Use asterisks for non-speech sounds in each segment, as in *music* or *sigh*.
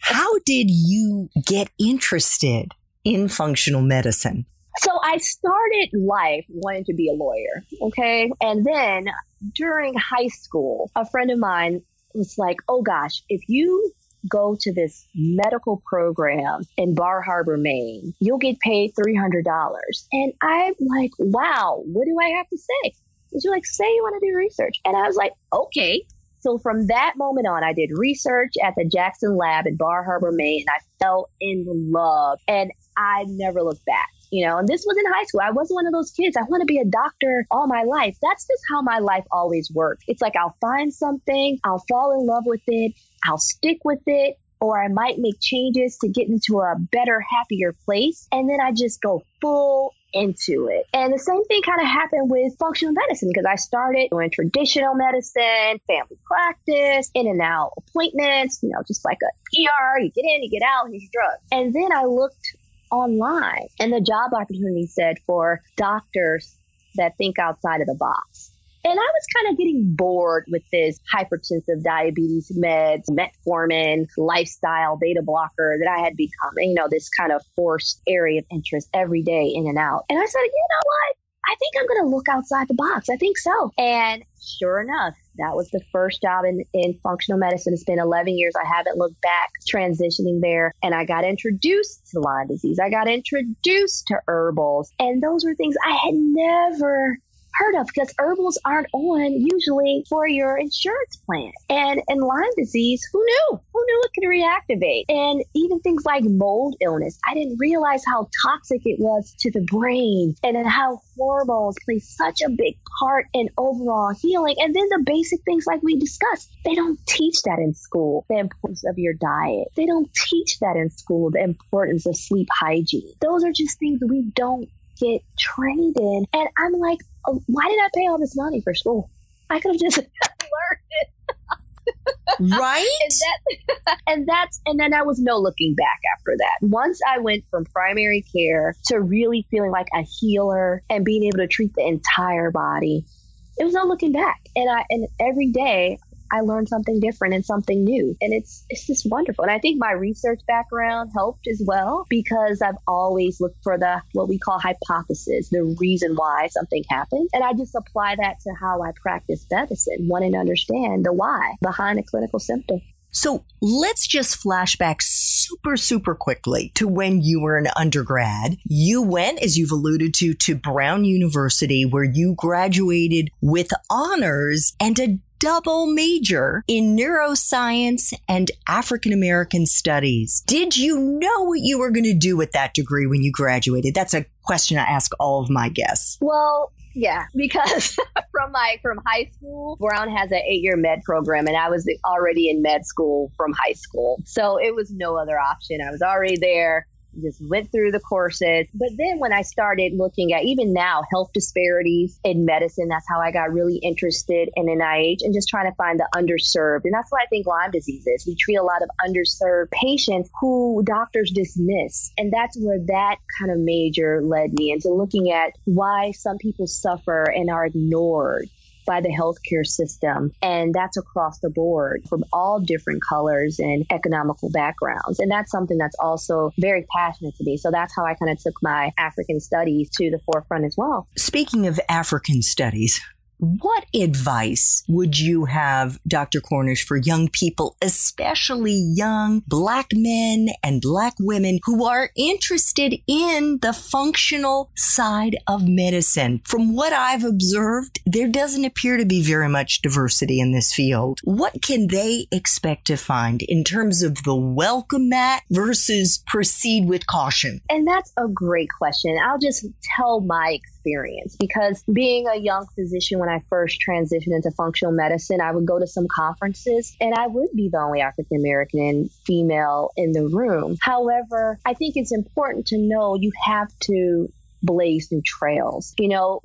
How did you get interested in functional medicine? So I started life wanting to be a lawyer. Okay. And then during high school, a friend of mine was like, oh gosh, if you go to this medical program in Bar Harbor, Maine, you'll get paid $300. And I'm like, wow, what do I have to say? She's like, say you want to do research. And I was like, okay. So from that moment on, I did research at the Jackson Lab in Bar Harbor, Maine, and I fell in love and I never looked back. You know, and this was in high school. I wasn't one of those kids. I want to be a doctor all my life. That's just how my life always worked. It's like I'll find something, I'll fall in love with it, I'll stick with it, or I might make changes to get into a better, happier place. And then I just go full into it. And the same thing kind of happened with functional medicine because I started doing traditional medicine, family practice, in and out appointments, you know, just like a ER, you get in, you get out, here's your drug. And then I looked online and the job opportunity said for doctors that think outside of the box. And I was kind of getting bored with this hypertensive diabetes meds, metformin, lifestyle beta blocker that I had become, you know, this kind of forced area of interest every day in and out. And I said, you know what? I think I'm going to look outside the box. I think so. And sure enough, that was the first job in, in functional medicine. It's been 11 years. I haven't looked back transitioning there. And I got introduced to Lyme disease. I got introduced to herbals. And those were things I had never heard of because herbals aren't on usually for your insurance plan. And in Lyme disease, who knew? Who knew it could reactivate? And even things like mold illness, I didn't realize how toxic it was to the brain and how hormones play such a big part in overall healing. And then the basic things like we discussed, they don't teach that in school, the importance of your diet. They don't teach that in school, the importance of sleep hygiene. Those are just things we don't get trained in. And I'm like, oh, why did I pay all this money for school? I could have just *laughs* learned it. right and, that, *laughs* and that's and then there was no looking back after that once i went from primary care to really feeling like a healer and being able to treat the entire body it was no looking back and i and every day I learned something different and something new. And it's it's just wonderful. And I think my research background helped as well because I've always looked for the what we call hypothesis, the reason why something happened. And I just apply that to how I practice medicine, wanting to understand the why behind a clinical symptom. So let's just flash back super, super quickly to when you were an undergrad. You went, as you've alluded to, to Brown University, where you graduated with honors and a double major in neuroscience and African American studies. Did you know what you were going to do with that degree when you graduated? That's a question I ask all of my guests. Well, yeah, because *laughs* from my from high school, Brown has an eight year med program, and I was already in med school from high school, so it was no other option. I was already there. Just went through the courses. But then when I started looking at even now health disparities in medicine, that's how I got really interested in NIH and just trying to find the underserved. And that's why I think Lyme disease is. We treat a lot of underserved patients who doctors dismiss. And that's where that kind of major led me into looking at why some people suffer and are ignored by the healthcare system. And that's across the board from all different colors and economical backgrounds. And that's something that's also very passionate to me. So that's how I kind of took my African studies to the forefront as well. Speaking of African studies, what advice would you have, Dr. Cornish, for young people, especially young black men and black women who are interested in the functional side of medicine? From what I've observed, there doesn't appear to be very much diversity in this field. What can they expect to find in terms of the welcome mat versus proceed with caution? And that's a great question. I'll just tell my experience because being a young physician when I first transitioned into functional medicine, I would go to some conferences and I would be the only African American female in the room. However, I think it's important to know you have to blaze new trails. You know,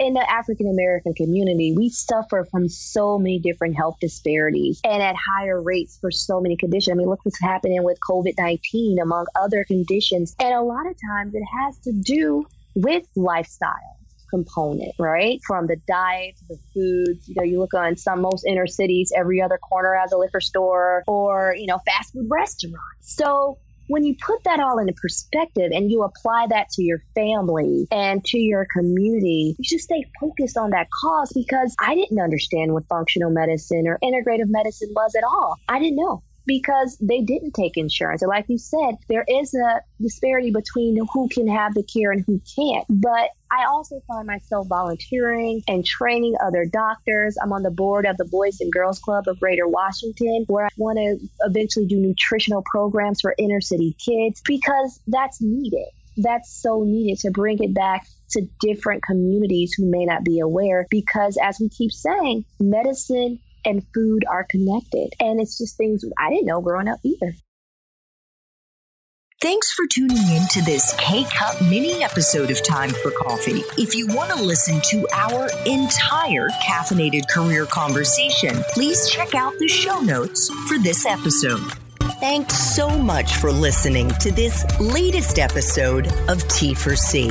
in the African American community, we suffer from so many different health disparities and at higher rates for so many conditions. I mean, look what's happening with COVID 19, among other conditions. And a lot of times it has to do with lifestyle component, right? From the diet the foods. You know, you look on some most inner cities, every other corner has a liquor store or, you know, fast food restaurant. So when you put that all into perspective and you apply that to your family and to your community, you should stay focused on that cause because I didn't understand what functional medicine or integrative medicine was at all. I didn't know because they didn't take insurance. And like you said, there is a disparity between who can have the care and who can't. But I also find myself volunteering and training other doctors. I'm on the board of the Boys and Girls Club of Greater Washington, where I want to eventually do nutritional programs for inner city kids because that's needed. That's so needed to bring it back to different communities who may not be aware because, as we keep saying, medicine and food are connected. And it's just things I didn't know growing up either. Thanks for tuning in to this K Cup mini episode of Time for Coffee. If you want to listen to our entire caffeinated career conversation, please check out the show notes for this episode. Thanks so much for listening to this latest episode of T for C.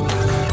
Bye.